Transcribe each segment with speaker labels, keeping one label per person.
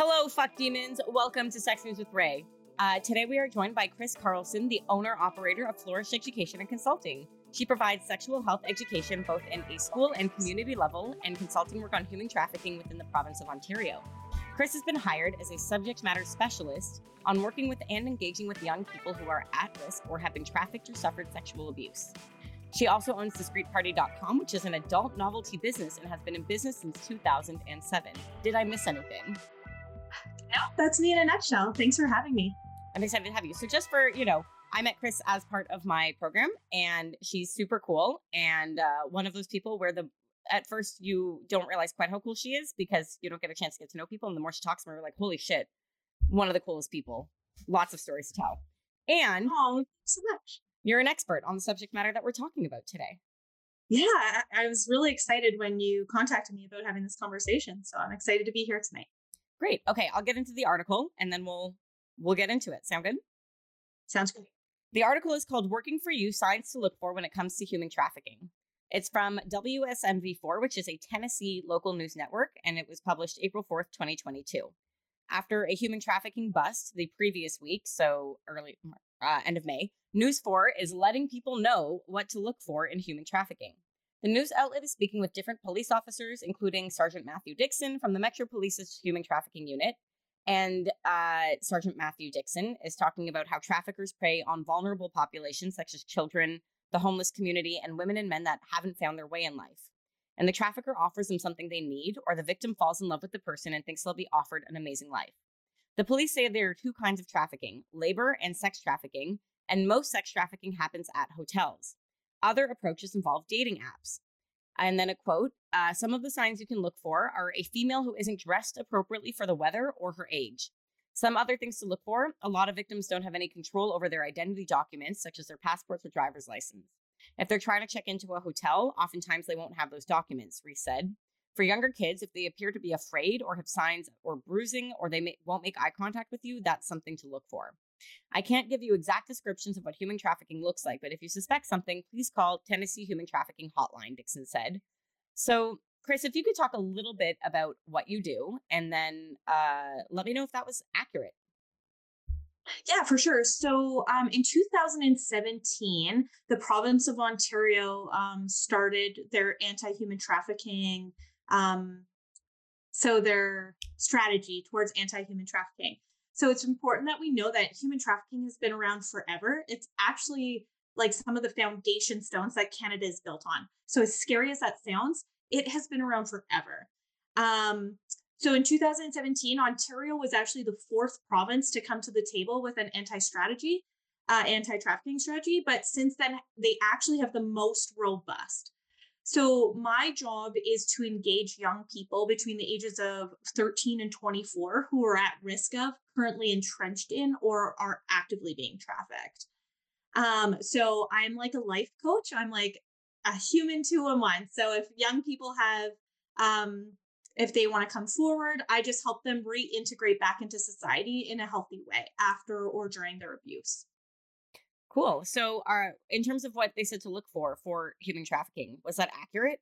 Speaker 1: Hello, fuck demons. Welcome to Sex News with Ray. Uh, today we are joined by Chris Carlson, the owner operator of Flourish Education and Consulting. She provides sexual health education both in a school and community level and consulting work on human trafficking within the province of Ontario. Chris has been hired as a subject matter specialist on working with and engaging with young people who are at risk or have been trafficked or suffered sexual abuse. She also owns discreetparty.com, which is an adult novelty business and has been in business since 2007. Did I miss anything?
Speaker 2: No, that's me in a nutshell. Thanks for having me.
Speaker 1: I'm excited to have you. So, just for, you know, I met Chris as part of my program, and she's super cool. And uh, one of those people where the at first you don't realize quite how cool she is because you don't get a chance to get to know people. And the more she talks, more you're like, holy shit, one of the coolest people. Lots of stories to tell. And
Speaker 2: oh, so much.
Speaker 1: You're an expert on the subject matter that we're talking about today.
Speaker 2: Yeah, I was really excited when you contacted me about having this conversation. So I'm excited to be here tonight.
Speaker 1: Great. Okay, I'll get into the article and then we'll we'll get into it. Sound good?
Speaker 2: Sounds good.
Speaker 1: The article is called Working for You Signs to Look For When It Comes to Human Trafficking. It's from WSMV4, which is a Tennessee local news network, and it was published April 4th, 2022. After a human trafficking bust the previous week, so early uh, end of May, News 4 is letting people know what to look for in human trafficking. The news outlet is speaking with different police officers, including Sergeant Matthew Dixon from the Metro Police's Human Trafficking Unit. And uh, Sergeant Matthew Dixon is talking about how traffickers prey on vulnerable populations such as children, the homeless community, and women and men that haven't found their way in life. And the trafficker offers them something they need, or the victim falls in love with the person and thinks they'll be offered an amazing life. The police say there are two kinds of trafficking labor and sex trafficking, and most sex trafficking happens at hotels. Other approaches involve dating apps. And then a quote uh, Some of the signs you can look for are a female who isn't dressed appropriately for the weather or her age. Some other things to look for a lot of victims don't have any control over their identity documents, such as their passports or driver's license. If they're trying to check into a hotel, oftentimes they won't have those documents, Reese said. For younger kids, if they appear to be afraid or have signs or bruising or they may, won't make eye contact with you, that's something to look for. I can't give you exact descriptions of what human trafficking looks like, but if you suspect something, please call Tennessee Human Trafficking Hotline, Dixon said. So, Chris, if you could talk a little bit about what you do and then uh, let me know if that was accurate.
Speaker 2: Yeah, for sure. So um, in 2017, the province of Ontario um, started their anti human trafficking. Um, so their strategy towards anti human trafficking. So it's important that we know that human trafficking has been around forever. It's actually like some of the foundation stones that Canada is built on. So as scary as that sounds, it has been around forever. Um, so in 2017, Ontario was actually the fourth province to come to the table with an anti-strategy, uh, anti-trafficking strategy. But since then, they actually have the most robust. So my job is to engage young people between the ages of 13 and 24 who are at risk of, currently entrenched in, or are actively being trafficked. Um, so I'm like a life coach. I'm like a human two in one. So if young people have, um, if they want to come forward, I just help them reintegrate back into society in a healthy way after or during their abuse.
Speaker 1: Cool. So, uh, in terms of what they said to look for for human trafficking, was that accurate?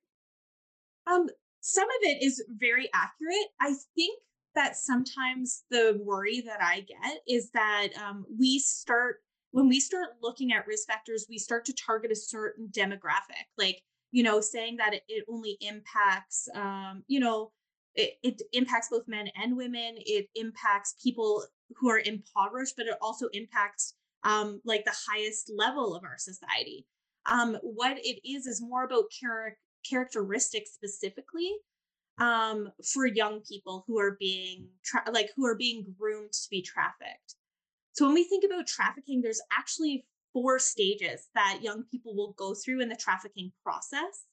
Speaker 2: Um, some of it is very accurate. I think that sometimes the worry that I get is that um, we start when we start looking at risk factors, we start to target a certain demographic, like you know, saying that it, it only impacts, um, you know, it, it impacts both men and women. It impacts people who are impoverished, but it also impacts um, like the highest level of our society. Um, what it is is more about char- characteristics specifically um, for young people who are being tra- like who are being groomed to be trafficked. So when we think about trafficking, there's actually four stages that young people will go through in the trafficking process.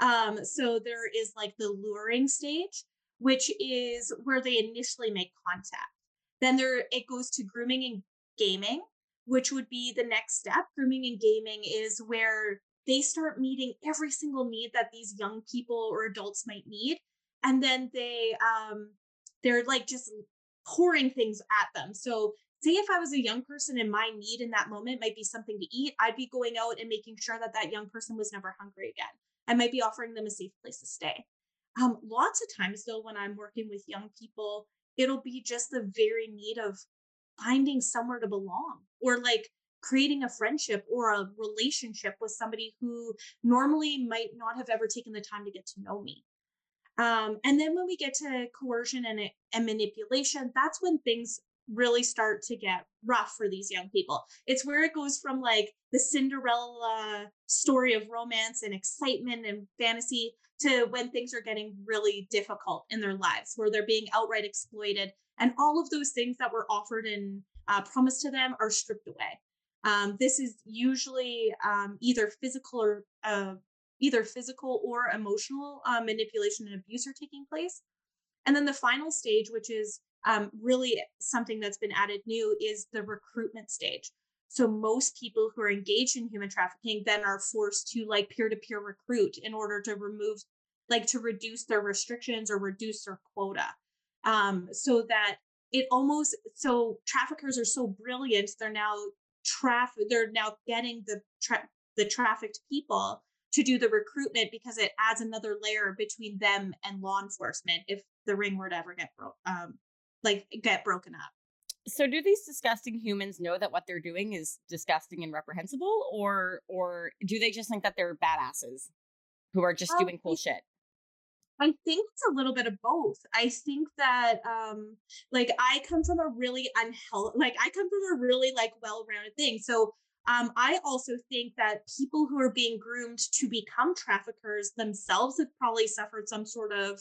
Speaker 2: Um, so there is like the luring stage, which is where they initially make contact. Then there it goes to grooming and gaming, which would be the next step. Grooming and gaming is where they start meeting every single need that these young people or adults might need. And then they um they're like just pouring things at them. So say if I was a young person and my need in that moment might be something to eat, I'd be going out and making sure that that young person was never hungry again. I might be offering them a safe place to stay. Um, lots of times, though, when I'm working with young people, it'll be just the very need of finding somewhere to belong or like creating a friendship or a relationship with somebody who normally might not have ever taken the time to get to know me. Um, and then when we get to coercion and, and manipulation, that's when things really start to get rough for these young people. It's where it goes from like the Cinderella story of romance and excitement and fantasy to when things are getting really difficult in their lives, where they're being outright exploited. And all of those things that were offered and uh, promised to them are stripped away. Um, this is usually um, either physical or uh, either physical or emotional uh, manipulation and abuse are taking place. And then the final stage, which is um, really something that's been added new, is the recruitment stage. So most people who are engaged in human trafficking then are forced to like peer to peer recruit in order to remove, like to reduce their restrictions or reduce their quota. Um, so that it almost so traffickers are so brilliant they're now traffic they're now getting the tra- the trafficked people to do the recruitment because it adds another layer between them and law enforcement if the ring were to ever get broke um like get broken up
Speaker 1: so do these disgusting humans know that what they're doing is disgusting and reprehensible or or do they just think that they're badasses who are just um, doing cool shit
Speaker 2: I think it's a little bit of both. I think that um like I come from a really unhealthy like I come from a really like well-rounded thing. So um I also think that people who are being groomed to become traffickers themselves have probably suffered some sort of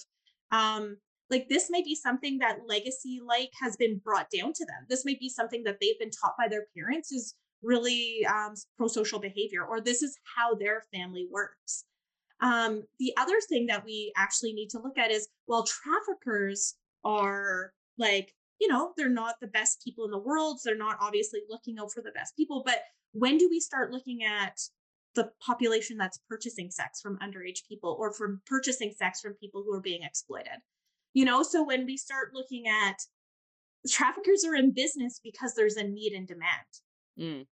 Speaker 2: um like this might be something that legacy like has been brought down to them. This might be something that they've been taught by their parents is really um pro-social behavior or this is how their family works. Um, the other thing that we actually need to look at is well, traffickers are like, you know, they're not the best people in the world. So they're not obviously looking out for the best people. But when do we start looking at the population that's purchasing sex from underage people or from purchasing sex from people who are being exploited? You know, so when we start looking at traffickers are in business because there's a need and demand. Mm.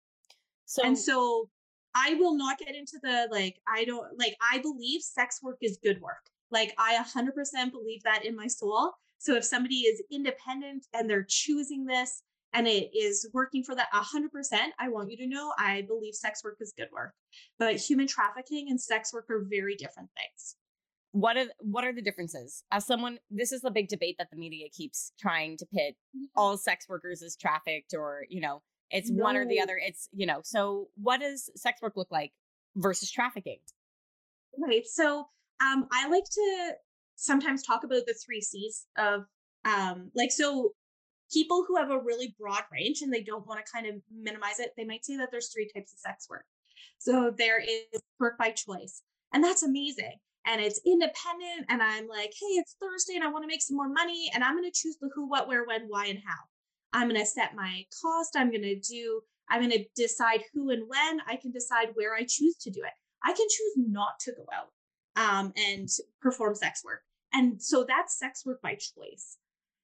Speaker 2: So, and so I will not get into the like, I don't like, I believe sex work is good work. Like, I 100% believe that in my soul. So if somebody is independent and they're choosing this and it is working for that 100%, I want you to know I believe sex work is good work. But human trafficking and sex work are very different things.
Speaker 1: What are what are the differences? As someone, this is the big debate that the media keeps trying to pit all sex workers as trafficked or, you know, it's no. one or the other. It's, you know, so what does sex work look like versus trafficking?
Speaker 2: Right. So um, I like to sometimes talk about the three C's of um, like, so people who have a really broad range and they don't want to kind of minimize it, they might say that there's three types of sex work. So there is work by choice, and that's amazing. And it's independent. And I'm like, hey, it's Thursday and I want to make some more money. And I'm going to choose the who, what, where, when, why, and how. I'm going to set my cost. I'm going to do, I'm going to decide who and when. I can decide where I choose to do it. I can choose not to go out um, and perform sex work. And so that's sex work by choice.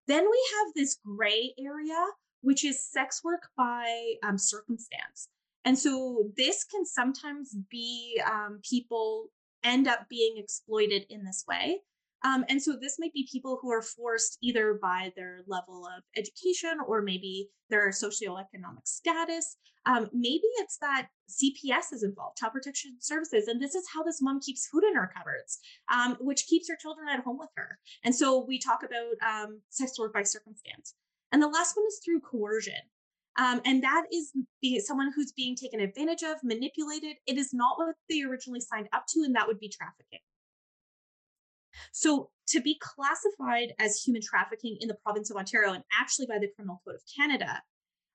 Speaker 2: Then we have this gray area, which is sex work by um, circumstance. And so this can sometimes be um, people end up being exploited in this way. Um, and so this might be people who are forced either by their level of education or maybe their socioeconomic status. Um, maybe it's that CPS is involved, Child Protection Services, and this is how this mom keeps food in her cupboards, um, which keeps her children at home with her. And so we talk about um, sex work by circumstance. And the last one is through coercion. Um, and that is be someone who's being taken advantage of, manipulated. It is not what they originally signed up to, and that would be trafficking. So, to be classified as human trafficking in the province of Ontario and actually by the Criminal Code of Canada,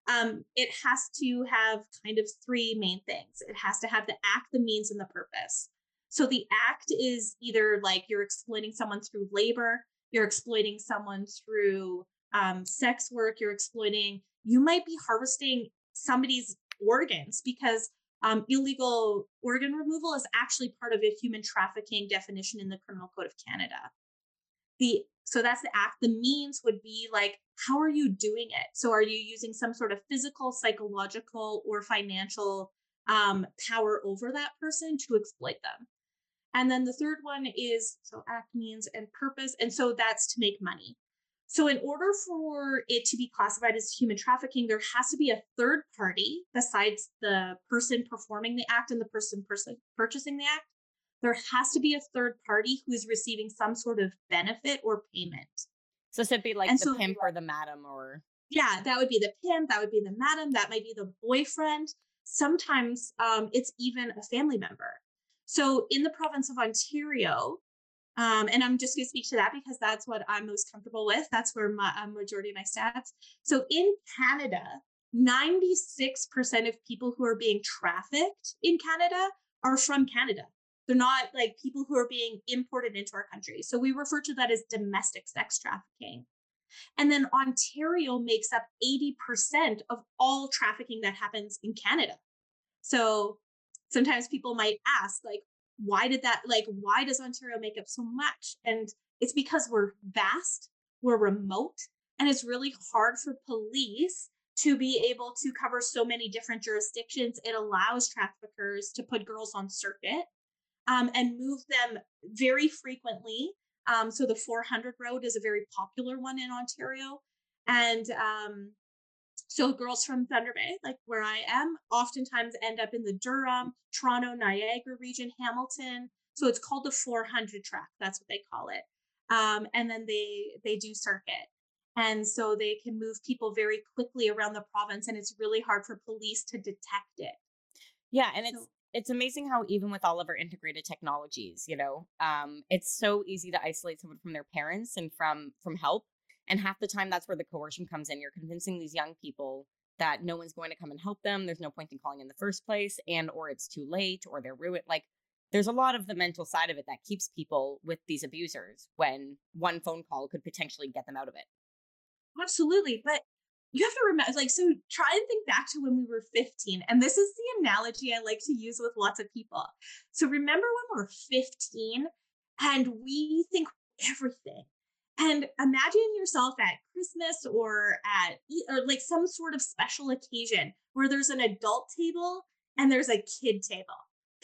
Speaker 2: um, it has to have kind of three main things. It has to have the act, the means, and the purpose. So, the act is either like you're exploiting someone through labor, you're exploiting someone through um, sex work, you're exploiting, you might be harvesting somebody's organs because um, illegal organ removal is actually part of a human trafficking definition in the Criminal Code of Canada. The so that's the act. The means would be like, how are you doing it? So are you using some sort of physical, psychological, or financial um, power over that person to exploit them? And then the third one is so act means and purpose, and so that's to make money. So, in order for it to be classified as human trafficking, there has to be a third party besides the person performing the act and the person, person purchasing the act. There has to be a third party who is receiving some sort of benefit or payment.
Speaker 1: So, it'd be like and the so, pimp or the madam or.
Speaker 2: Yeah, that would be the pimp, that would be the madam, that might be the boyfriend. Sometimes um, it's even a family member. So, in the province of Ontario, um, and I'm just going to speak to that because that's what I'm most comfortable with. That's where my um, majority of my stats. So in Canada, 96% of people who are being trafficked in Canada are from Canada. They're not like people who are being imported into our country. So we refer to that as domestic sex trafficking. And then Ontario makes up 80% of all trafficking that happens in Canada. So sometimes people might ask, like, why did that like why does ontario make up so much? And it's because we're vast we're remote and it's really hard for police to be able to cover so many different jurisdictions. It allows traffickers to put girls on circuit um, and move them very frequently. Um, so the 400 road is a very popular one in ontario. And um, so girls from Thunder Bay, like where I am, oftentimes end up in the Durham, Toronto, Niagara region, Hamilton. So it's called the 400 track. That's what they call it. Um, and then they they do circuit, and so they can move people very quickly around the province, and it's really hard for police to detect it.
Speaker 1: Yeah, and so, it's it's amazing how even with all of our integrated technologies, you know, um, it's so easy to isolate someone from their parents and from from help and half the time, that's where the coercion comes in. You're convincing these young people that no one's going to come and help them. There's no point in calling in the first place, and or it's too late, or they're ruined. Like there's a lot of the mental side of it that keeps people with these abusers when one phone call could potentially get them out of it.
Speaker 2: Absolutely, but you have to remember, like, so try and think back to when we were 15. And this is the analogy I like to use with lots of people. So remember when we're 15 and we think everything and imagine yourself at Christmas or at or like some sort of special occasion where there's an adult table and there's a kid table.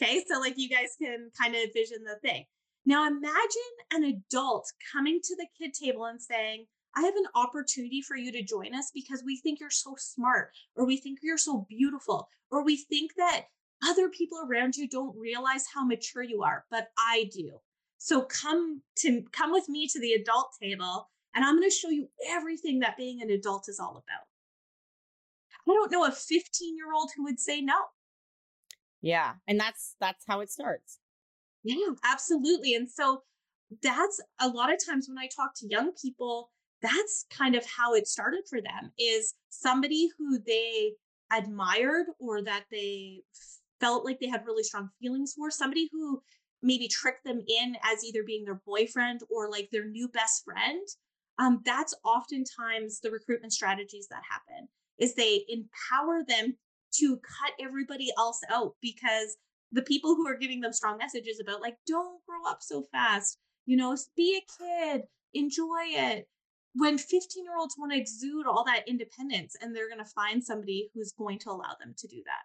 Speaker 2: Okay, so like you guys can kind of vision the thing. Now imagine an adult coming to the kid table and saying, I have an opportunity for you to join us because we think you're so smart, or we think you're so beautiful, or we think that other people around you don't realize how mature you are, but I do. So come to come with me to the adult table and I'm going to show you everything that being an adult is all about. I don't know a 15 year old who would say no.
Speaker 1: Yeah. And that's that's how it starts.
Speaker 2: Yeah, absolutely. And so that's a lot of times when I talk to young people, that's kind of how it started for them is somebody who they admired or that they felt like they had really strong feelings for, somebody who maybe trick them in as either being their boyfriend or like their new best friend um, that's oftentimes the recruitment strategies that happen is they empower them to cut everybody else out because the people who are giving them strong messages about like don't grow up so fast you know be a kid enjoy it. When 15 year olds want to exude all that independence and they're going to find somebody who's going to allow them to do that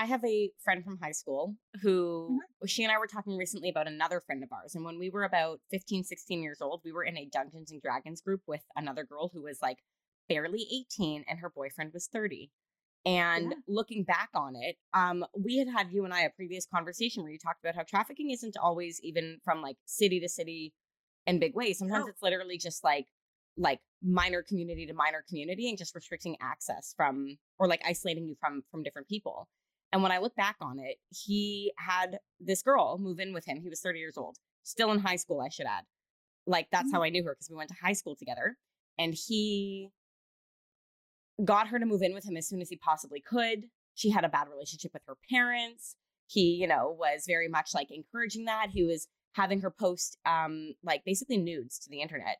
Speaker 1: I have a friend from high school who mm-hmm. she and I were talking recently about another friend of ours. And when we were about 15, 16 years old, we were in a Dungeons and Dragons group with another girl who was like barely 18 and her boyfriend was 30. And yeah. looking back on it, um, we had had you and I a previous conversation where you talked about how trafficking isn't always even from like city to city in big ways. Sometimes it's literally just like like minor community to minor community and just restricting access from or like isolating you from from different people. And when I look back on it, he had this girl move in with him. He was 30 years old, still in high school, I should add. Like, that's mm-hmm. how I knew her because we went to high school together. And he got her to move in with him as soon as he possibly could. She had a bad relationship with her parents. He, you know, was very much like encouraging that. He was having her post um like basically nudes to the internet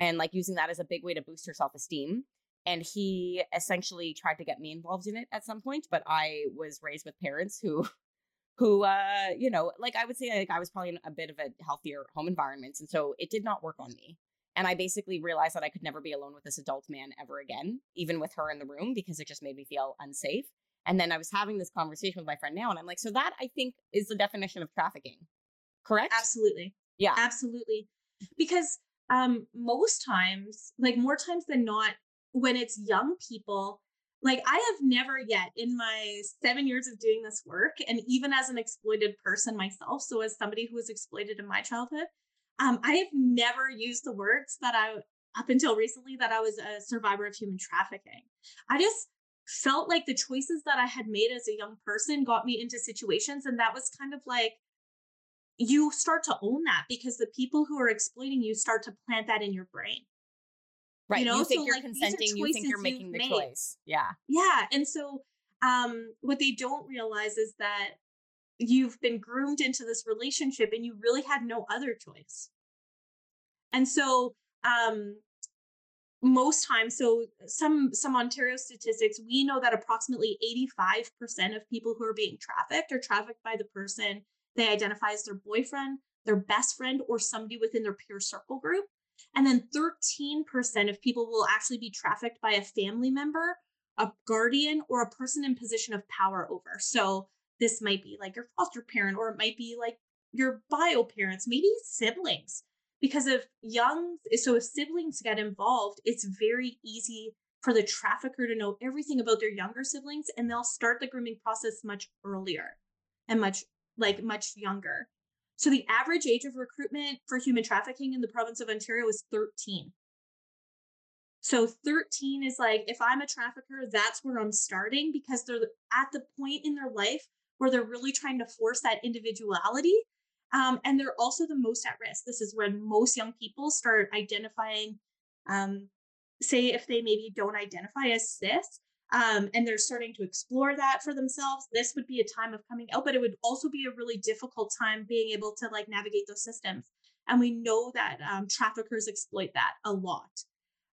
Speaker 1: and like using that as a big way to boost her self-esteem and he essentially tried to get me involved in it at some point but i was raised with parents who who uh you know like i would say like i was probably in a bit of a healthier home environment and so it did not work on me. And i basically realized that i could never be alone with this adult man ever again even with her in the room because it just made me feel unsafe. And then i was having this conversation with my friend now and i'm like so that i think is the definition of trafficking correct?
Speaker 2: Absolutely.
Speaker 1: Yeah.
Speaker 2: Absolutely. Because um, most times, like more times than not, when it's young people, like I have never yet in my seven years of doing this work, and even as an exploited person myself, so as somebody who was exploited in my childhood, um, I have never used the words that I up until recently that I was a survivor of human trafficking. I just felt like the choices that I had made as a young person got me into situations, and that was kind of like you start to own that because the people who are exploiting you start to plant that in your brain.
Speaker 1: Right. You, know? you think so, you're like, consenting, you think you're making the made. choice. Yeah.
Speaker 2: Yeah. And so um what they don't realize is that you've been groomed into this relationship and you really had no other choice. And so um most times so some some ontario statistics we know that approximately 85% of people who are being trafficked are trafficked by the person they identify as their boyfriend, their best friend, or somebody within their peer circle group. And then 13% of people will actually be trafficked by a family member, a guardian, or a person in position of power over. So this might be like your foster parent, or it might be like your bio parents, maybe siblings. Because if young, so if siblings get involved, it's very easy for the trafficker to know everything about their younger siblings and they'll start the grooming process much earlier and much like much younger. So the average age of recruitment for human trafficking in the province of Ontario is 13. So 13 is like, if I'm a trafficker, that's where I'm starting because they're at the point in their life where they're really trying to force that individuality. Um, and they're also the most at risk. This is when most young people start identifying, um, say, if they maybe don't identify as cis, um, and they're starting to explore that for themselves this would be a time of coming out but it would also be a really difficult time being able to like navigate those systems. And we know that um, traffickers exploit that a lot.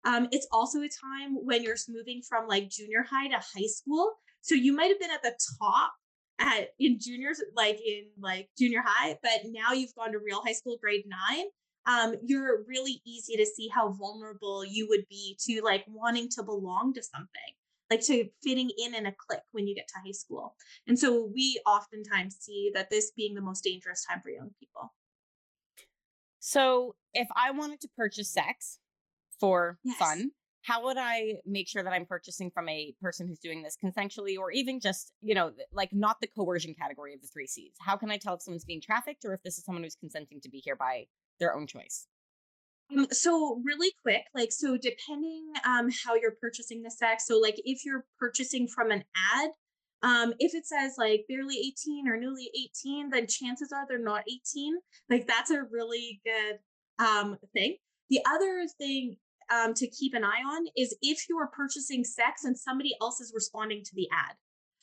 Speaker 2: Um, it's also a time when you're moving from like junior high to high school. So you might have been at the top at in juniors like in like junior high but now you've gone to real high school grade nine. Um, you're really easy to see how vulnerable you would be to like wanting to belong to something like to fitting in in a clique when you get to high school. And so we oftentimes see that this being the most dangerous time for young people.
Speaker 1: So if I wanted to purchase sex for yes. fun, how would I make sure that I'm purchasing from a person who's doing this consensually or even just, you know, like not the coercion category of the three C's? How can I tell if someone's being trafficked or if this is someone who's consenting to be here by their own choice?
Speaker 2: Um, so really quick, like so depending um how you're purchasing the sex. So like if you're purchasing from an ad, um, if it says like barely 18 or newly 18, then chances are they're not 18. Like that's a really good um thing. The other thing um to keep an eye on is if you are purchasing sex and somebody else is responding to the ad.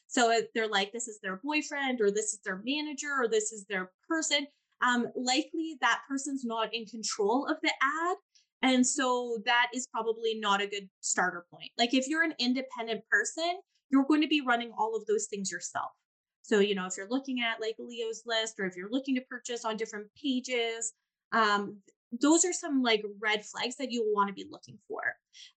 Speaker 2: So they're like, this is their boyfriend, or this is their manager, or this is their person um, likely that person's not in control of the ad. And so that is probably not a good starter point. Like if you're an independent person, you're going to be running all of those things yourself. So, you know, if you're looking at like Leo's list or if you're looking to purchase on different pages, um, those are some like red flags that you'll want to be looking for.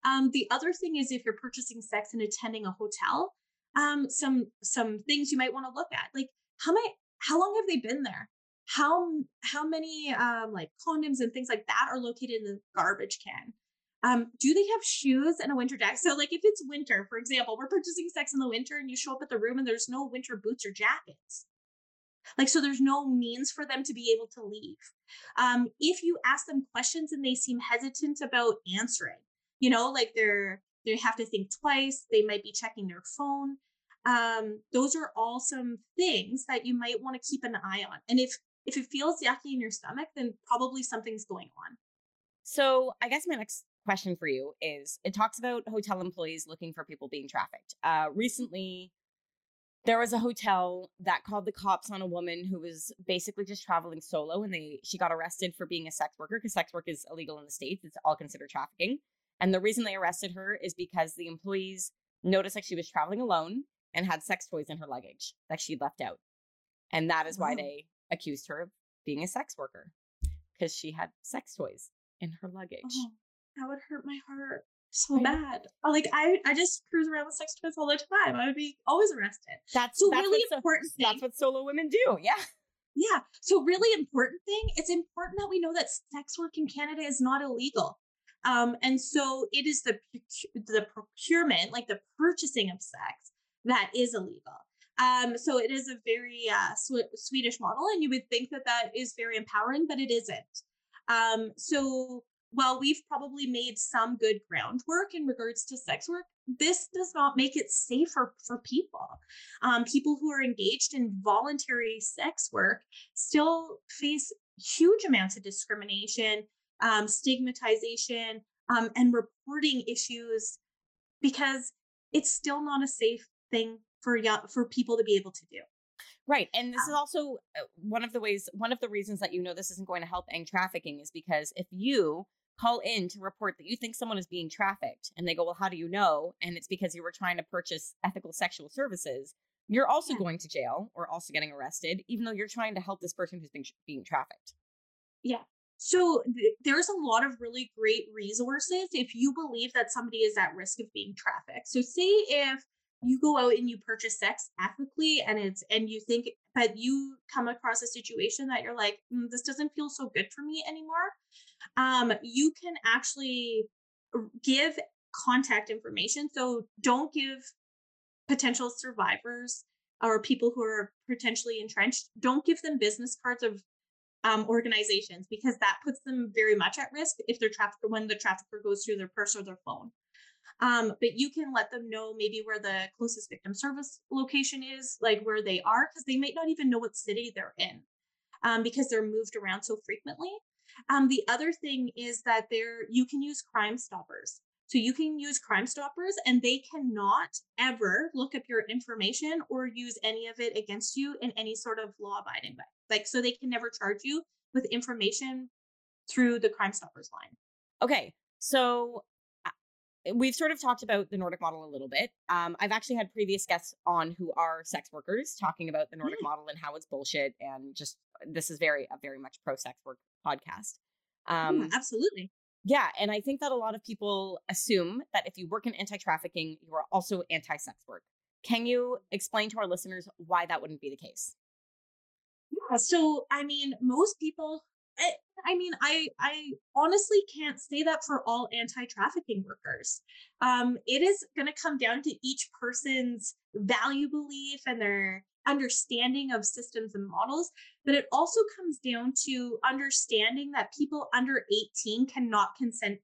Speaker 2: Um, the other thing is if you're purchasing sex and attending a hotel, um, some some things you might want to look at, like how many how long have they been there? How how many um, like condoms and things like that are located in the garbage can. Um, do they have shoes and a winter jacket? So like if it's winter for example we're purchasing sex in the winter and you show up at the room and there's no winter boots or jackets. Like so there's no means for them to be able to leave. Um, if you ask them questions and they seem hesitant about answering you know like they're they have to think twice they might be checking their phone um, those are all some things that you might want to keep an eye on. And if if it feels yucky in your stomach, then probably something's going on.
Speaker 1: So, I guess my next question for you is it talks about hotel employees looking for people being trafficked. Uh, recently, there was a hotel that called the cops on a woman who was basically just traveling solo and they she got arrested for being a sex worker because sex work is illegal in the states it's all considered trafficking and the reason they arrested her is because the employees noticed that she was traveling alone and had sex toys in her luggage that she'd left out and that is why they accused her of being a sex worker because she had sex toys in her luggage. Oh,
Speaker 2: that would hurt my heart so bad. Like I, I just cruise around with sex toys all the time. I would be always arrested.
Speaker 1: That's so that's really important. So, that's what solo women do. Yeah.
Speaker 2: Yeah. So really important thing, it's important that we know that sex work in Canada is not illegal. Um, and so it is the the procurement, like the purchasing of sex, that is illegal. Um, so it is a very uh, sw- Swedish model, and you would think that that is very empowering, but it isn't. Um, so while we've probably made some good groundwork in regards to sex work, this does not make it safer for people. Um, people who are engaged in voluntary sex work still face huge amounts of discrimination, um, stigmatization, um, and reporting issues because it's still not a safe thing for young, for people to be able to do.
Speaker 1: Right. And this is um also uh, one of the ways, one of the reasons that you know this isn't going to help end trafficking is because if you call in to report that you think someone is being trafficked and they go, Well, how do you know? And it's because you were trying to purchase ethical sexual services, you're also yeah. going to jail or also getting arrested, even though you're trying to help this person who's being, being trafficked.
Speaker 2: Yeah. So th- there's a lot of really great resources if you believe that somebody is at risk of being trafficked. So say if you go out and you purchase sex ethically and it's and you think but you come across a situation that you're like mm, this doesn't feel so good for me anymore um, you can actually give contact information. So don't give potential survivors or people who are potentially entrenched, don't give them business cards of um, organizations because that puts them very much at risk if they're trafficker when the trafficker goes through their purse or their phone. Um, but you can let them know maybe where the closest victim service location is, like where they are, because they might not even know what city they're in um, because they're moved around so frequently. Um, the other thing is that there you can use Crime Stoppers. So you can use Crime Stoppers and they cannot ever look up your information or use any of it against you in any sort of law abiding way. Like, so they can never charge you with information through the Crime Stoppers line.
Speaker 1: Okay. So we've sort of talked about the Nordic model a little bit. Um, I've actually had previous guests on who are sex workers talking about the Nordic mm. model and how it's bullshit and just this is very a very much pro sex work podcast.
Speaker 2: Um, yeah, absolutely.
Speaker 1: Yeah, and I think that a lot of people assume that if you work in anti trafficking, you are also anti sex work. Can you explain to our listeners why that wouldn't be the case?
Speaker 2: Yeah, so I mean, most people I, mean, I I honestly can't say that for all anti-trafficking workers. Um, it is going to come down to each person's value belief and their understanding of systems and models, but it also comes down to understanding that people under 18 cannot consent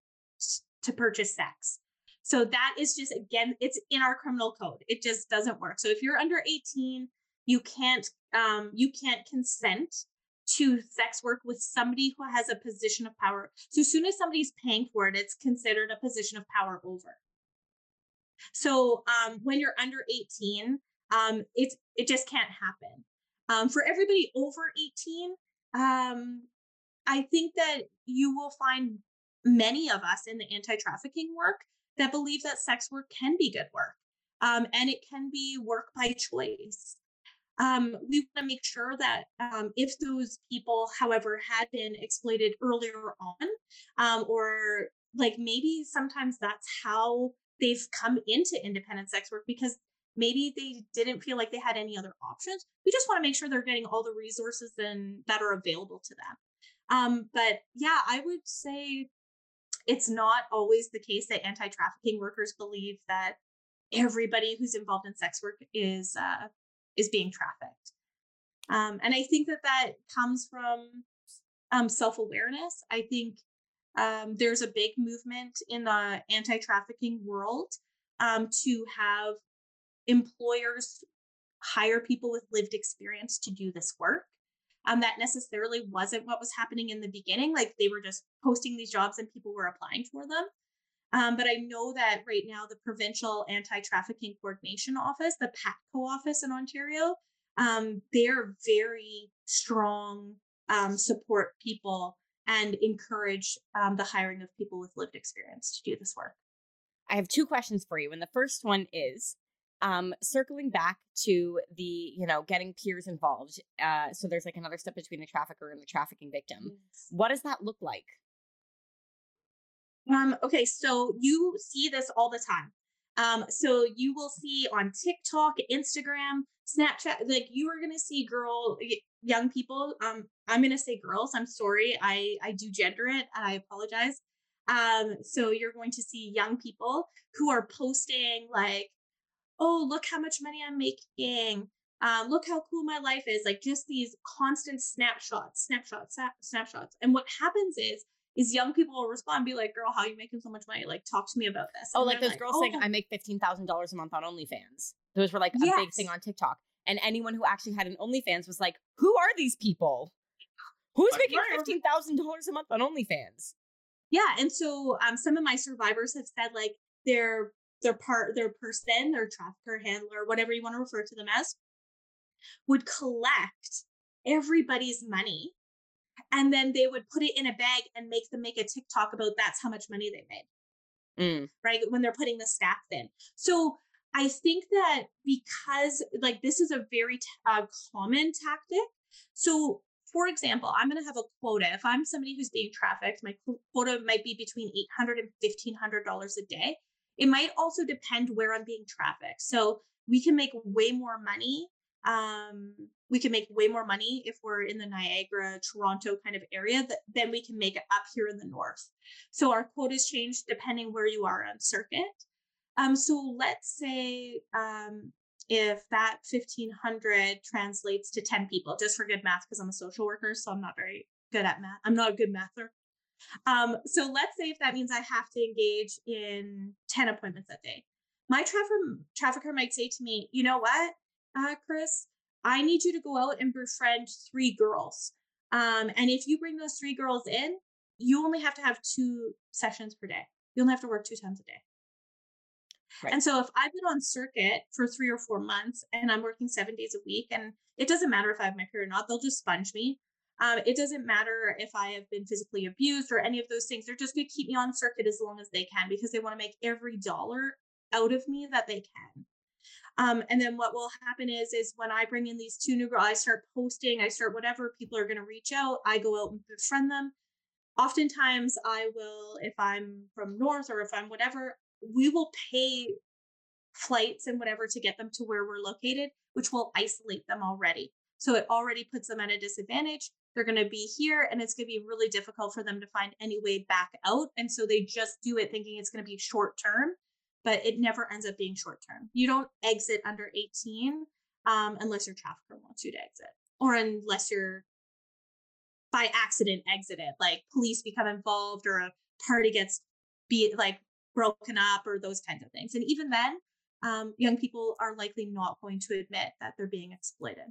Speaker 2: to purchase sex. So that is just again, it's in our criminal code. It just doesn't work. So if you're under 18, you can't um, you can't consent to sex work with somebody who has a position of power. So as soon as somebody's paying for it, it's considered a position of power over. So um, when you're under 18, um, it's it just can't happen. Um, for everybody over 18, um, I think that you will find many of us in the anti-trafficking work that believe that sex work can be good work. Um, and it can be work by choice um, we want to make sure that um, if those people, however, had been exploited earlier on, um, or like maybe sometimes that's how they've come into independent sex work because maybe they didn't feel like they had any other options. We just want to make sure they're getting all the resources and that are available to them. Um, but yeah, I would say it's not always the case that anti-trafficking workers believe that everybody who's involved in sex work is uh, is being trafficked. Um, and I think that that comes from um, self awareness. I think um, there's a big movement in the anti trafficking world um, to have employers hire people with lived experience to do this work. Um, that necessarily wasn't what was happening in the beginning. Like they were just posting these jobs and people were applying for them. Um, but I know that right now the Provincial Anti Trafficking Coordination Office, the PATCO office in Ontario, um, they're very strong, um, support people and encourage um, the hiring of people with lived experience to do this work.
Speaker 1: I have two questions for you. And the first one is um, circling back to the, you know, getting peers involved. Uh, so there's like another step between the trafficker and the trafficking victim. Yes. What does that look like?
Speaker 2: Um, okay, so you see this all the time. Um, so you will see on TikTok, Instagram, Snapchat, like you are gonna see girl young people. Um, I'm gonna say girls. I'm sorry. I I do gender it. I apologize. Um, so you're going to see young people who are posting like, oh, look how much money I'm making. Um, look how cool my life is. Like just these constant snapshots, snapshots, snapshots. And what happens is is young people will respond and be like, girl, how are you making so much money? Like, talk to me about this.
Speaker 1: Oh, like
Speaker 2: they're
Speaker 1: those girls
Speaker 2: "Oh,
Speaker 1: saying, I make $15,000 a month on OnlyFans. Those were like a big thing on TikTok. And anyone who actually had an OnlyFans was like, who are these people? Who's
Speaker 2: Like,
Speaker 1: making $15,000 a month on OnlyFans?
Speaker 2: Yeah, and so um, some of my survivors have said like their their part their person, their trafficker, handler, whatever you want to refer to them as, would collect everybody's money, and then they would put it in a bag and make them make a TikTok about that's how much money they made.
Speaker 1: Mm.
Speaker 2: right? When they're putting the staff in. So I think that because like this is a very t- uh, common tactic. So for example, I'm going to have a quota. If I'm somebody who's being trafficked, my quota might be between $800 and $1,500 a day. It might also depend where I'm being trafficked. So we can make way more money. Um, we can make way more money if we're in the Niagara, Toronto kind of area th- than we can make up here in the north. So our quotas change depending where you are on circuit. Um, so let's say um, if that 1500 translates to 10 people, just for good math, because I'm a social worker, so I'm not very good at math. I'm not a good mather. Um, so let's say if that means I have to engage in 10 appointments a day. My trafficker, trafficker might say to me, you know what, uh, Chris, I need you to go out and befriend three girls. Um, and if you bring those three girls in, you only have to have two sessions per day. You only have to work two times a day.
Speaker 1: Right.
Speaker 2: And so if I've been on circuit for three or four months and I'm working seven days a week, and it doesn't matter if I have my period or not, they'll just sponge me. Um, it doesn't matter if I have been physically abused or any of those things. They're just going to keep me on circuit as long as they can because they want to make every dollar out of me that they can. Um, and then what will happen is, is when I bring in these two new girls, I start posting, I start whatever, people are going to reach out. I go out and befriend them. Oftentimes, I will, if I'm from North or if I'm whatever, we will pay flights and whatever to get them to where we're located, which will isolate them already. So it already puts them at a disadvantage. They're going to be here and it's going to be really difficult for them to find any way back out. And so they just do it thinking it's going to be short term, but it never ends up being short term. You don't exit under 18 um, unless your trafficker wants you to exit or unless you're by accident exited, like police become involved or a party gets be like broken up or those kinds of things. And even then, um, young people are likely not going to admit that they're being exploited.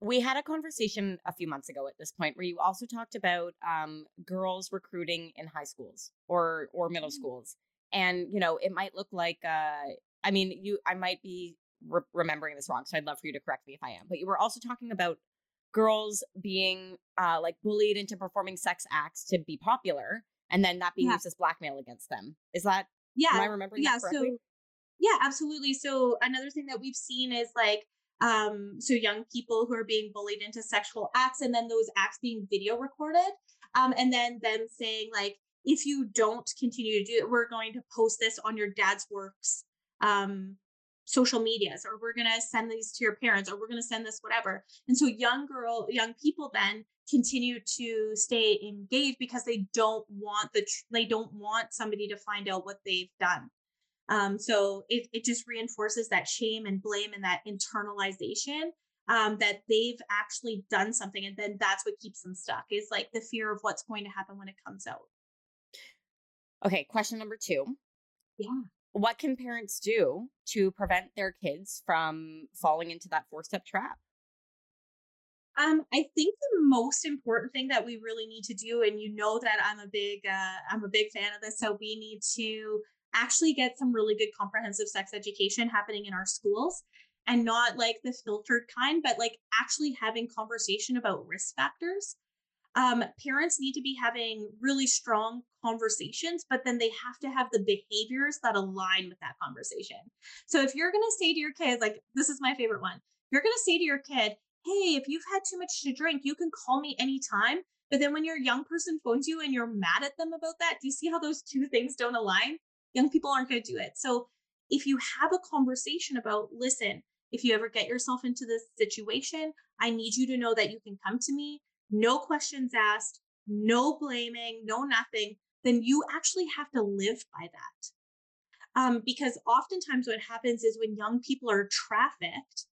Speaker 1: We had a conversation a few months ago at this point where you also talked about um, girls recruiting in high schools or or middle
Speaker 2: Mm.
Speaker 1: schools, and you know it might look like. Uh, I mean, you. I might be re- remembering this wrong, so I'd love for you to correct me if I am. But you were also talking about girls being uh, like bullied into performing sex acts to be popular, and then that being
Speaker 2: Yeah.
Speaker 1: used as blackmail against them. Is that?
Speaker 2: Yeah.
Speaker 1: Am I remembering
Speaker 2: yeah so yeah absolutely so another thing that we've seen is like um so young people who are being bullied into sexual acts and then those acts being video recorded um and then them saying like if you don't continue to do it we're going to post this on your dad's works um social medias or we're going to send these to your parents or we're going to send this whatever and so young girl young people then continue to stay engaged because they don't want the tr- they don't want somebody to find out what they've done um, so it, it just reinforces that shame and blame and that internalization um, that they've actually done something. And then that's what keeps them stuck is like the fear of what's going to happen when it comes out.
Speaker 1: Okay. Question number two.
Speaker 2: Yeah.
Speaker 1: What can parents do to prevent their kids from falling into that four step trap?
Speaker 2: Um, I think the most important thing that we really need to do, and you know that I'm a big, uh, I'm a big fan of this. So we need to actually get some really good comprehensive sex education happening in our schools, and not like the filtered kind, but like actually having conversation about risk factors. Um, parents need to be having really strong conversations, but then they have to have the behaviors that align with that conversation. So if you're gonna say to your kid, like this is my favorite one, you're gonna say to your kid, hey, if you've had too much to drink, you can call me anytime. But then when your young person phones you and you're mad at them about that, do you see how those two things don't align? young people aren't going to do it so if you have a conversation about listen if you ever get yourself into this situation i need you to know that you can come to me no questions asked no blaming no nothing then you actually have to live by that um, because oftentimes what happens is when young people are trafficked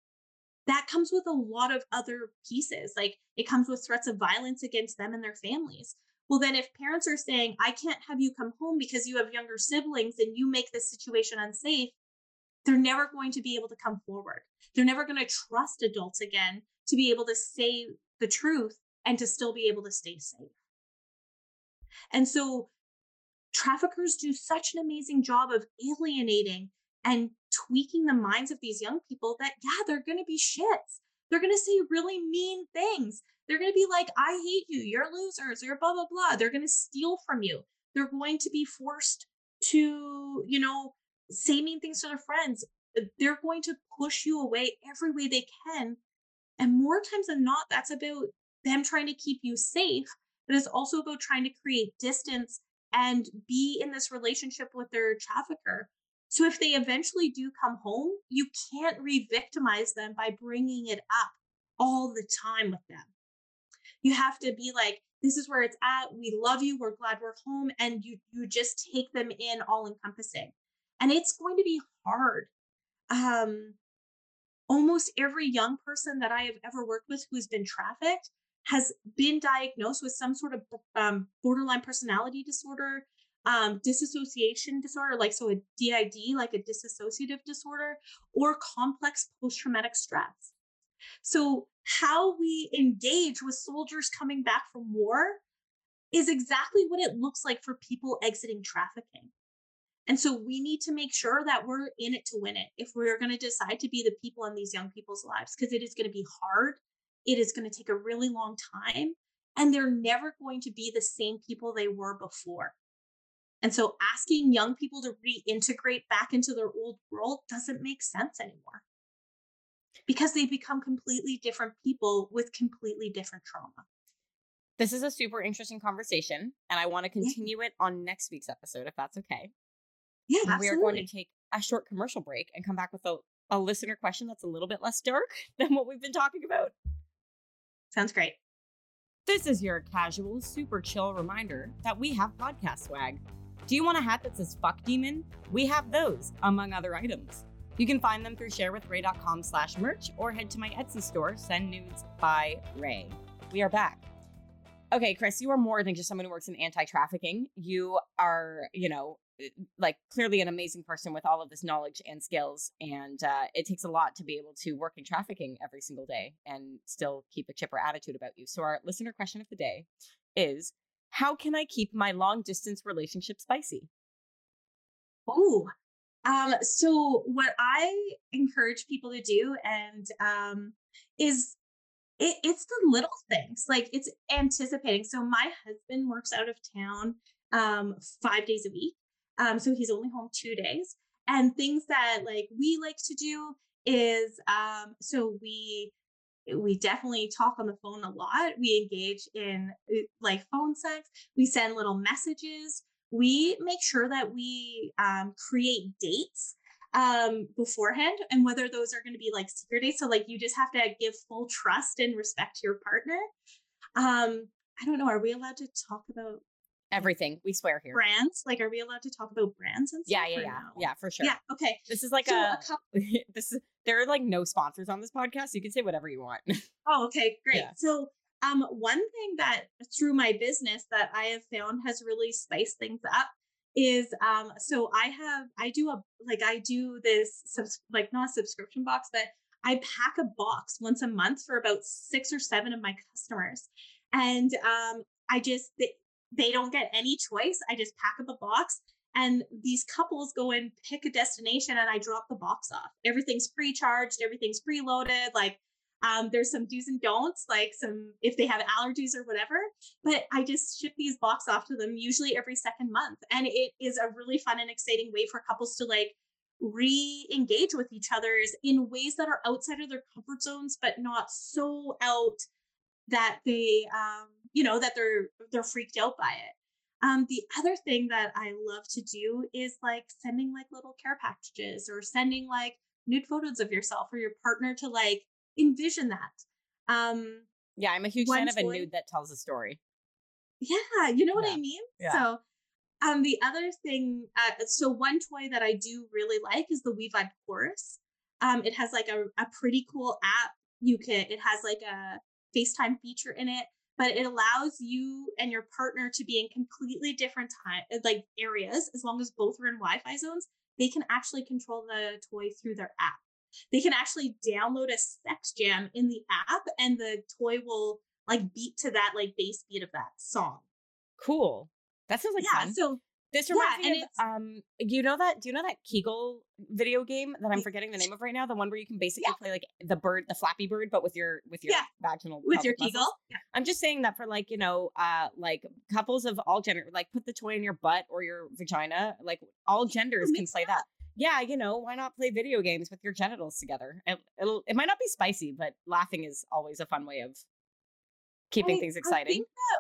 Speaker 2: that comes with a lot of other pieces. Like it comes with threats of violence against them and their families. Well, then if parents are saying, I can't have you come home because you have younger siblings and you make this situation unsafe, they're never going to be able to come forward. They're never going to trust adults again to be able to say the truth and to still be able to stay safe. And so traffickers do such an amazing job of alienating and tweaking the minds of these young people that, yeah, they're going to be shits. They're going to say really mean things. They're going to be like, I hate you. You're losers. You're blah, blah, blah. They're going to steal from you. They're going to be forced to, you know, say mean things to their friends. They're going to push you away every way they can. And more times than not, that's about them trying to keep you safe, but it's also about trying to create distance and be in this relationship with their trafficker so if they eventually do come home, you can't re victimize them by bringing it up all the time with them. You have to be like, this is where it's at. We love you. We're glad we're home. And you, you just take them in all encompassing. And it's going to be hard. Um, almost every young person that I have ever worked with who's been trafficked has been diagnosed with some sort of um, borderline personality disorder, um, disassociation disorder, like so a DID, like a dissociative disorder, or complex post traumatic stress. So, how we engage with soldiers coming back from war is exactly what it looks like for people exiting trafficking. And so we need to make sure that we're in it to win it if we're going to decide to be the people in these young people's lives, because it is going to be hard. It is going to take a really long time. And they're never going to be the same people they were before. And so asking young people to reintegrate back into their old world doesn't make sense anymore because they become completely different people with completely different trauma.
Speaker 1: This is a super interesting conversation, and I want to continue yeah. it on next week's episode if that's okay.
Speaker 2: Yeah, absolutely.
Speaker 1: we are going to take a short commercial break and come back with a, a listener question that's a little bit less dark than what we've been talking about.
Speaker 2: Sounds great.
Speaker 1: This is your casual, super chill reminder that we have podcast swag. Do you want a hat that says fuck demon? We have those, among other items. You can find them through sharewithray.com slash merch or head to my Etsy store, Send Nudes by Ray. We are back. Okay, Chris, you are more than just someone who works in anti-trafficking. You are, you know, like clearly an amazing person with all of this knowledge and skills. And uh, it takes a lot to be able to work in trafficking every single day and still keep a chipper attitude about you. So our listener question of the day is how can I keep my long distance relationship spicy?
Speaker 2: Oh, um, so what I encourage people to do and um, is it, it's the little things like it's anticipating. So my husband works out of town um, five days a week. Um, so he's only home two days. And things that like we like to do is um, so we we definitely talk on the phone a lot. We engage in uh, like phone sex. We send little messages. We make sure that we um, create dates um, beforehand and whether those are going to be like secret dates. So, like, you just have to give full trust and respect to your partner. Um, I don't know. Are we allowed to talk about
Speaker 1: everything we swear here.
Speaker 2: Brands? Like are we allowed to talk about brands and stuff?
Speaker 1: yeah yeah yeah. no? yeah for sure.
Speaker 2: Yeah okay.
Speaker 1: This is like so a, a couple- this is there are like no sponsors on this podcast So you can say whatever you want.
Speaker 2: Oh okay great. Yeah. so um one thing that through my business that i have found has really spiced things up is um so i have i do a like i do this subs- like not a subscription box but i pack a box once a month for about six or seven of my customers. And um I just they don't get any choice. I just pack up a box and these couples go and pick a destination and I drop the box off. Everything's pre-charged, everything's preloaded. Like um, there's some do's and don'ts, like some if they have allergies or whatever. But I just ship these box off to them usually every second month. And it is a really fun and exciting way for couples to like re-engage with each other's in ways that are outside of their comfort zones, but not so out that they um, you know that they're they're freaked out by it Um, the other thing that I love to do is like sending like little care packages or sending like nude photos of yourself or your partner to like envision that. Um,
Speaker 1: yeah, I'm a huge fan of a nude that tells a story.
Speaker 2: Yeah, you know what yeah. I mean? Yeah. So um the other thing uh, so one toy that I do really like is the WeVibe Chorus. Um it has like a, a pretty cool app. You can it has like a FaceTime feature in it, but it allows you and your partner to be in completely different time uh, like areas as long as both are in Wi-Fi zones. They can actually control the toy through their app. They can actually download a sex jam in the app and the toy will like beat to that like bass beat of that song.
Speaker 1: Cool. That sounds like yeah, fun. So this reminds yeah, me of um you know that do you know that Kegel video game that I'm forgetting the name of right now? The one where you can basically yeah. play like the bird, the flappy bird, but with your with your yeah. vaginal
Speaker 2: with your Kegel.
Speaker 1: Yeah. I'm just saying that for like, you know, uh like couples of all gender like put the toy in your butt or your vagina. Like all genders can play that. Yeah, you know, why not play video games with your genitals together? It, will it might not be spicy, but laughing is always a fun way of keeping I, things exciting.
Speaker 2: I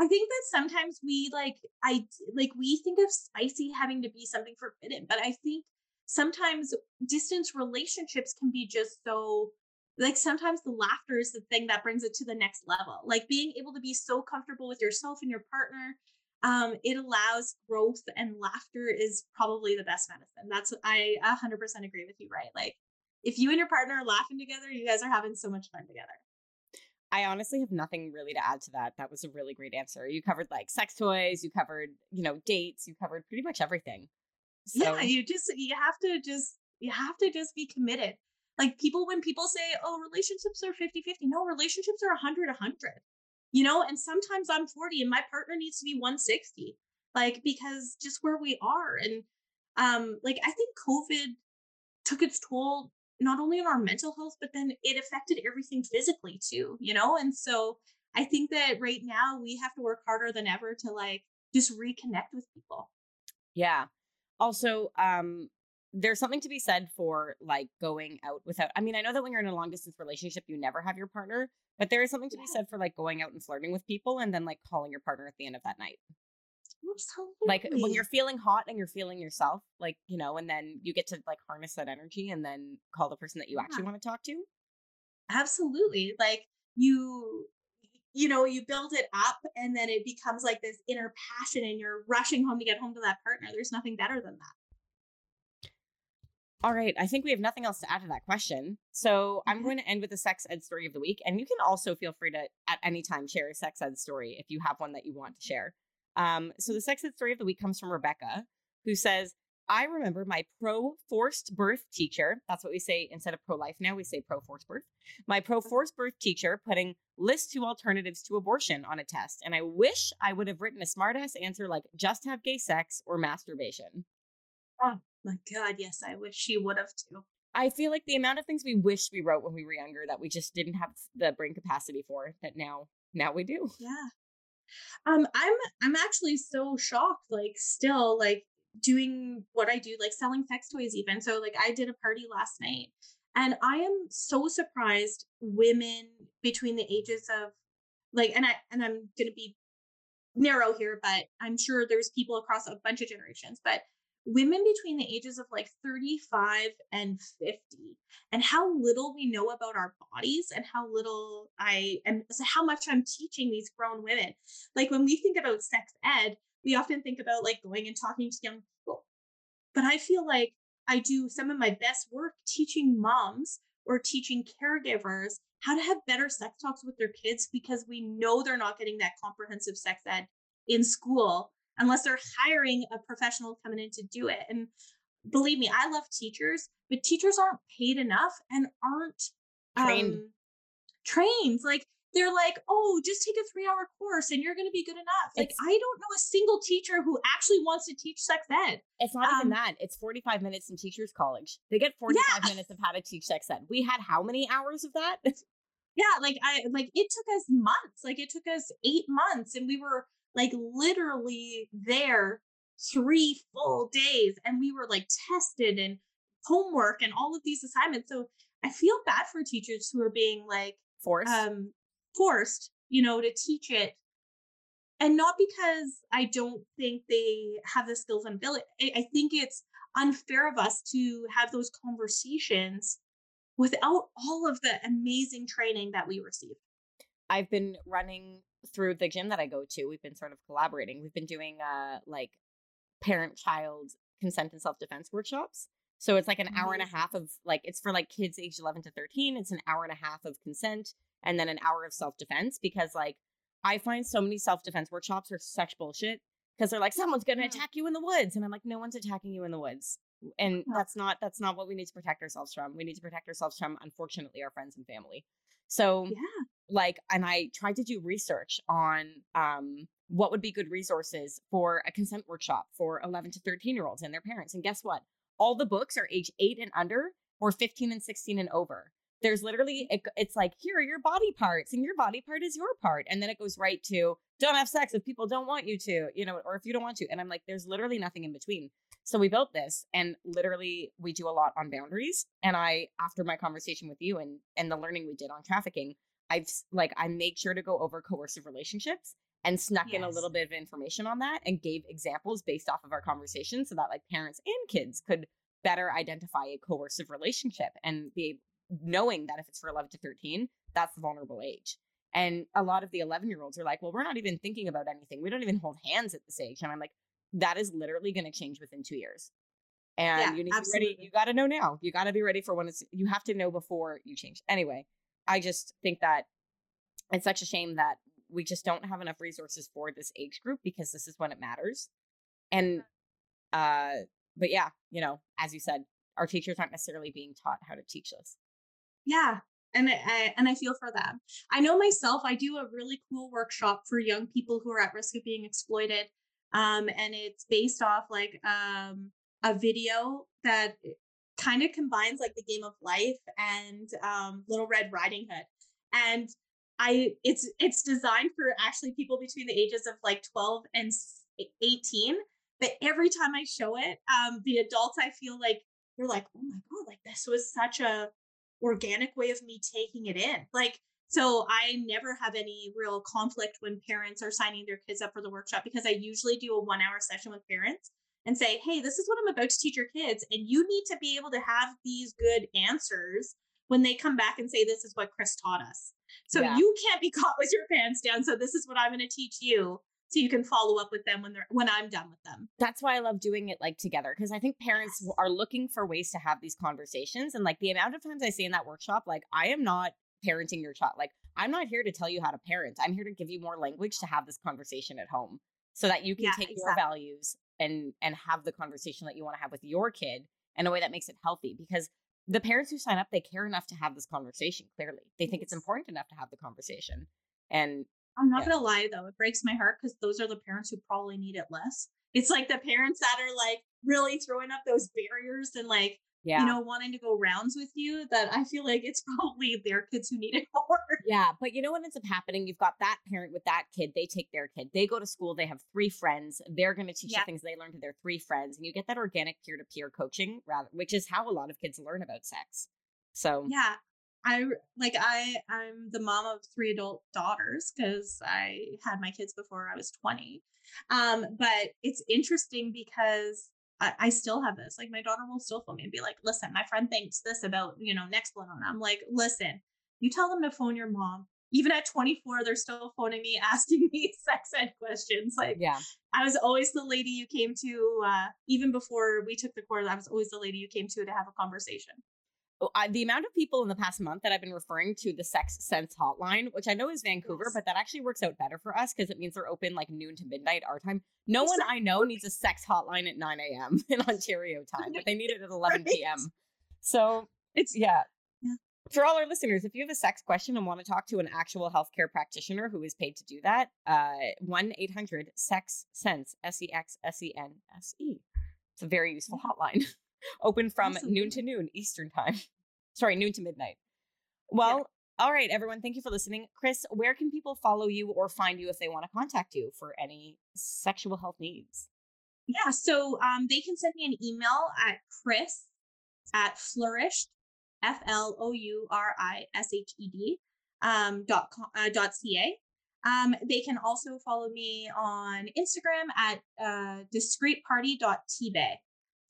Speaker 2: I think that sometimes we like I like we think of spicy having to be something forbidden, but I think sometimes distance relationships can be just so like sometimes the laughter is the thing that brings it to the next level. Like being able to be so comfortable with yourself and your partner, um, it allows growth and laughter is probably the best medicine. That's I 100% agree with you, right? Like if you and your partner are laughing together, you guys are having so much fun together.
Speaker 1: I honestly have nothing really to add to that. That was a really great answer. You covered like sex toys, you covered, you know, dates, you covered pretty much everything.
Speaker 2: So. Yeah, you just you have to just you have to just be committed. Like people when people say, "Oh, relationships are 50-50." No, relationships are 100 100. You know, and sometimes I'm 40 and my partner needs to be 160. Like because just where we are and um like I think COVID took its toll not only on our mental health, but then it affected everything physically too, you know? And so I think that right now we have to work harder than ever to like just reconnect with people.
Speaker 1: Yeah. Also, um, there's something to be said for like going out without I mean, I know that when you're in a long distance relationship, you never have your partner, but there is something to yeah. be said for like going out and flirting with people and then like calling your partner at the end of that night.
Speaker 2: Absolutely.
Speaker 1: Like when you're feeling hot and you're feeling yourself, like, you know, and then you get to like harness that energy and then call the person that you yeah. actually want to talk to.
Speaker 2: Absolutely. Like you you know, you build it up and then it becomes like this inner passion and you're rushing home to get home to that partner. There's nothing better than that.
Speaker 1: All right. I think we have nothing else to add to that question. So I'm going to end with the sex ed story of the week. And you can also feel free to, at any time, share a sex ed story if you have one that you want to share. Um, so the sex ed story of the week comes from Rebecca, who says, I remember my pro forced birth teacher. That's what we say instead of pro life now, we say pro forced birth. My pro forced birth teacher putting list two alternatives to abortion on a test. And I wish I would have written a smartass answer like just have gay sex or masturbation.
Speaker 2: Oh my God. Yes, I wish she would have too.
Speaker 1: I feel like the amount of things we wish we wrote when we were younger that we just didn't have the brain capacity for that now now we do.
Speaker 2: Yeah. Um, I'm I'm actually so shocked, like still like doing what I do, like selling sex toys even. So like I did a party last night and I am so surprised women between the ages of like and I and I'm gonna be narrow here, but I'm sure there's people across a bunch of generations, but women between the ages of like 35 and 50 and how little we know about our bodies and how little I am so how much I'm teaching these grown women. Like when we think about sex ed, we often think about like going and talking to young people. But I feel like I do some of my best work teaching moms or teaching caregivers how to have better sex talks with their kids because we know they're not getting that comprehensive sex ed in school unless they're hiring a professional coming in to do it. And believe me, I love teachers, but teachers aren't paid enough and aren't trained. Um, trained. Like they're like, oh, just take a three hour course and you're going to be good enough. Like, I don't know a single teacher who actually wants to teach sex ed.
Speaker 1: It's not um, even that. It's 45 minutes in teachers' college. They get 45 yeah. minutes of how to teach sex ed. We had how many hours of that?
Speaker 2: yeah, like I like it took us months. Like it took us eight months and we were like literally there three full days and we were like tested and homework and all of these assignments so i feel bad for teachers who are being like
Speaker 1: forced
Speaker 2: um forced you know to teach it and not because I don't think they have the skills and ability. I think it's unfair of us to have those conversations without all of the amazing training that we receive.
Speaker 1: I've been running through the gym that I go to. We've been sort of collaborating. We've been doing uh like parent child consent and self defense workshops. So it's like an hour and a half of like it's for like kids aged 11 to 13. It's an hour and a half of consent and then an hour of self defense because like I find so many self defense workshops are such bullshit because they're like someone's going to attack you in the woods and I'm like no one's attacking you in the woods. And that's not that's not what we need to protect ourselves from. We need to protect ourselves from unfortunately our friends and family. So yeah. Like and I tried to do research on um what would be good resources for a consent workshop for 11 to 13 year olds and their parents. And guess what? All the books are age 8 and under or 15 and 16 and over. There's literally it, it's like here are your body parts and your body part is your part and then it goes right to don't have sex if people don't want you to, you know, or if you don't want to. And I'm like there's literally nothing in between. So we built this and literally we do a lot on boundaries and I after my conversation with you and and the learning we did on trafficking, I've like I made sure to go over coercive relationships and snuck yes. in a little bit of information on that and gave examples based off of our conversation so that like parents and kids could better identify a coercive relationship and be knowing that if it's for 11 to 13 that's the vulnerable age. And a lot of the 11 year olds are like well we're not even thinking about anything. We don't even hold hands at this age. And i'm like that is literally going to change within two years. And yeah, you need absolutely. to be ready you got to know now. You got to be ready for when it's you have to know before you change. Anyway i just think that it's such a shame that we just don't have enough resources for this age group because this is when it matters. And uh but yeah, you know, as you said, our teachers aren't necessarily being taught how to teach this.
Speaker 2: Yeah. And I, and I feel for them. I know myself, I do a really cool workshop for young people who are at risk of being exploited. Um, and it's based off like um, a video that kind of combines like the game of life and um, Little Red Riding Hood. And I it's it's designed for actually people between the ages of like 12 and 18. But every time I show it, um, the adults I feel like they're like, oh my god, like this was such a organic way of me taking it in. Like so I never have any real conflict when parents are signing their kids up for the workshop because I usually do a one hour session with parents and say, hey, this is what I'm about to teach your kids. And you need to be able to have these good answers when they come back and say, this is what Chris taught us. So yeah. you can't be caught with your pants down. So this is what I'm going to teach you so you can follow up with them when they're when I'm done with them.
Speaker 1: That's why I love doing it like together because I think parents yes. are looking for ways to have these conversations and like the amount of times I say in that workshop like I am not parenting your child. Like I'm not here to tell you how to parent. I'm here to give you more language to have this conversation at home so that you can yeah, take exactly. your values and and have the conversation that you want to have with your kid in a way that makes it healthy because the parents who sign up, they care enough to have this conversation. Clearly, they think it's important enough to have the conversation. And
Speaker 2: I'm not yeah. gonna lie though, it breaks my heart because those are the parents who probably need it less. It's like the parents that are like really throwing up those barriers and like yeah. you know, wanting to go rounds with you, that I feel like it's probably their kids who need it more.
Speaker 1: Yeah. But you know what ends up happening? You've got that parent with that kid, they take their kid, they go to school, they have three friends, they're going to teach yeah. the things they learn to their three friends. And you get that organic peer to peer coaching, rather, which is how a lot of kids learn about sex. So,
Speaker 2: yeah. I like I I'm the mom of three adult daughters because I had my kids before I was 20. Um, but it's interesting because I, I, still have this. Like my daughter will still phone me and be like, listen, my friend thinks this about, you know, next Nexplanon. I'm like, listen, you tell them to phone your mom. Even at 24, they're still phoning me, asking me sex ed questions. Like, yeah, I was always the lady you came to, uh, even before we took the course, I was always the lady you came to to have a conversation.
Speaker 1: I, the amount of people in the past month that I've been referring to the Sex Sense hotline, which I know is Vancouver, yes. but that actually works out better for us because it means they're open like noon to midnight our time. No exactly. one I know needs a sex hotline at 9 a.m. in Ontario time, but they need it at 11 p.m. So it's, yeah. yeah. For all our listeners, if you have a sex question and want to talk to an actual healthcare practitioner who is paid to do that, uh, 1 800 SEX SENSE, S E X S E N S E. It's a very useful hotline. open from Absolutely. noon to noon Eastern time. Sorry, noon to midnight. Well, yeah. all right, everyone. Thank you for listening. Chris, where can people follow you or find you if they want to contact you for any sexual health needs?
Speaker 2: Yeah, so um, they can send me an email at chris at flourished, F L O U R I S H E D, um, dot, com, uh, dot ca. Um, they can also follow me on Instagram at uh, discreetparty.tbay.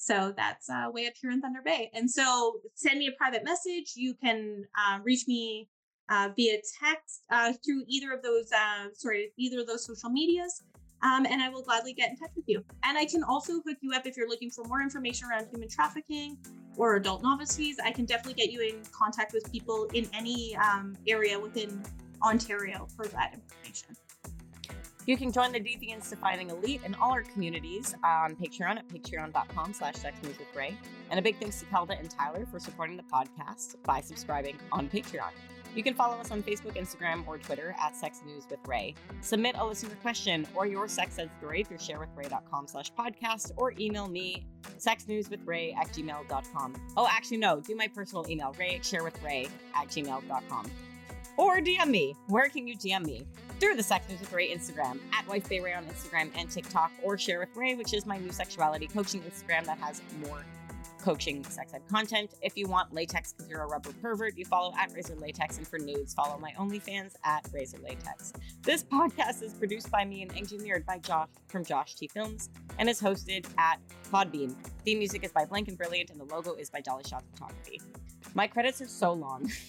Speaker 2: So that's uh, way up here in Thunder Bay. And so send me a private message. You can uh, reach me uh, via text uh, through either of those, uh, sorry, either of those social medias. Um, and I will gladly get in touch with you. And I can also hook you up if you're looking for more information around human trafficking or adult novice fees. I can definitely get you in contact with people in any um, area within Ontario for that information.
Speaker 1: You can join the Deviants Defining Elite and all our communities on Patreon at patreon.com slash sexnewswithray. And a big thanks to Kelda and Tyler for supporting the podcast by subscribing on Patreon. You can follow us on Facebook, Instagram, or Twitter at Sex News with Ray. Submit a listener question or your sex ed story through sharewithray.com slash podcast or email me sexnewswithray at gmail.com. Oh, actually, no, do my personal email, ray sharewithray at gmail.com. Or DM me. Where can you DM me? Through the News with Ray Instagram, at Wife Bay Ray on Instagram and TikTok, or Share with Ray, which is my new sexuality coaching Instagram that has more coaching sex ed content. If you want latex because you're a rubber pervert, you follow at Razor Latex. And for nudes, follow my OnlyFans at Razor Latex. This podcast is produced by me and engineered by Josh from Josh T Films and is hosted at Podbean. Theme music is by Blank and Brilliant, and the logo is by Dolly Shot Photography. My credits are so long.